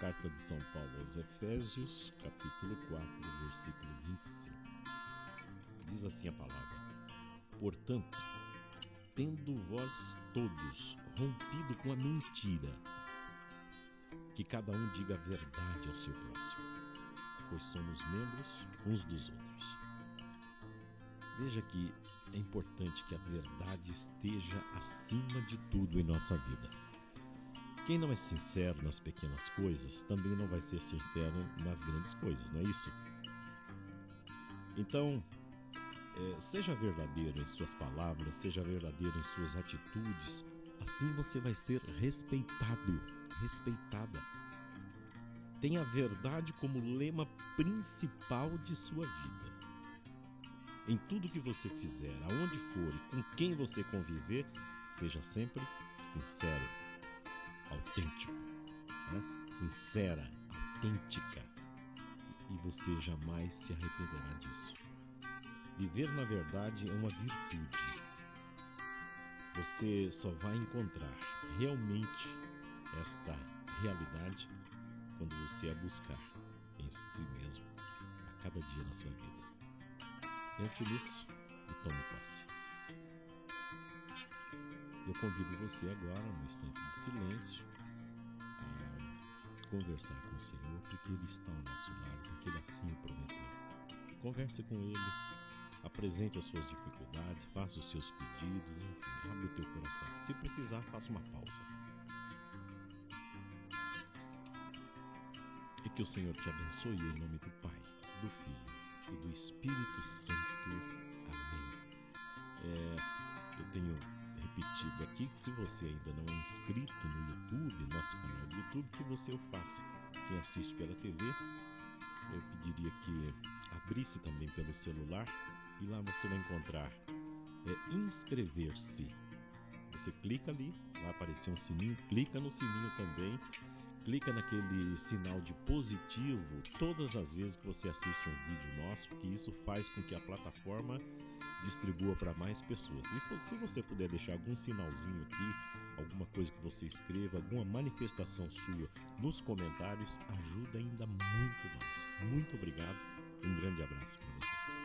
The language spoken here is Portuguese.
Carta de São Paulo aos Efésios, capítulo 4, versículo 25. Diz assim a palavra: Portanto, tendo vós todos rompido com a mentira, que cada um diga a verdade ao seu próximo, pois somos membros uns dos outros. Veja que é importante que a verdade esteja acima de tudo em nossa vida. Quem não é sincero nas pequenas coisas também não vai ser sincero nas grandes coisas, não é isso? Então, é, seja verdadeiro em suas palavras, seja verdadeiro em suas atitudes, assim você vai ser respeitado, respeitada. Tenha a verdade como lema principal de sua vida. Em tudo que você fizer, aonde for e com quem você conviver, seja sempre sincero autêntico, né? sincera, autêntica, e você jamais se arrependerá disso. Viver na verdade é uma virtude. Você só vai encontrar realmente esta realidade quando você a buscar em si mesmo a cada dia na sua vida. Pense nisso e tome posse. Eu convido você agora, no instante de silêncio, a conversar com o Senhor, porque Ele está ao nosso lado, porque Ele assim o prometeu. Converse com Ele, apresente as suas dificuldades, faça os seus pedidos, enfim, abre o teu coração. Se precisar, faça uma pausa. E que o Senhor te abençoe em nome do Pai, do Filho e do Espírito Santo. Amém. É, eu tenho repetido aqui que se você ainda não é inscrito no YouTube, nosso canal do YouTube, que você o faça. Quem assiste pela TV, eu pediria que abrisse também pelo celular e lá você vai encontrar é, inscrever-se. Você clica ali, vai aparecer um sininho, clica no sininho também, clica naquele sinal de positivo todas as vezes que você assiste um vídeo nosso, porque isso faz com que a plataforma distribua para mais pessoas. E se você puder deixar algum sinalzinho aqui, alguma coisa que você escreva, alguma manifestação sua nos comentários, ajuda ainda muito mais. Muito obrigado. Um grande abraço para você.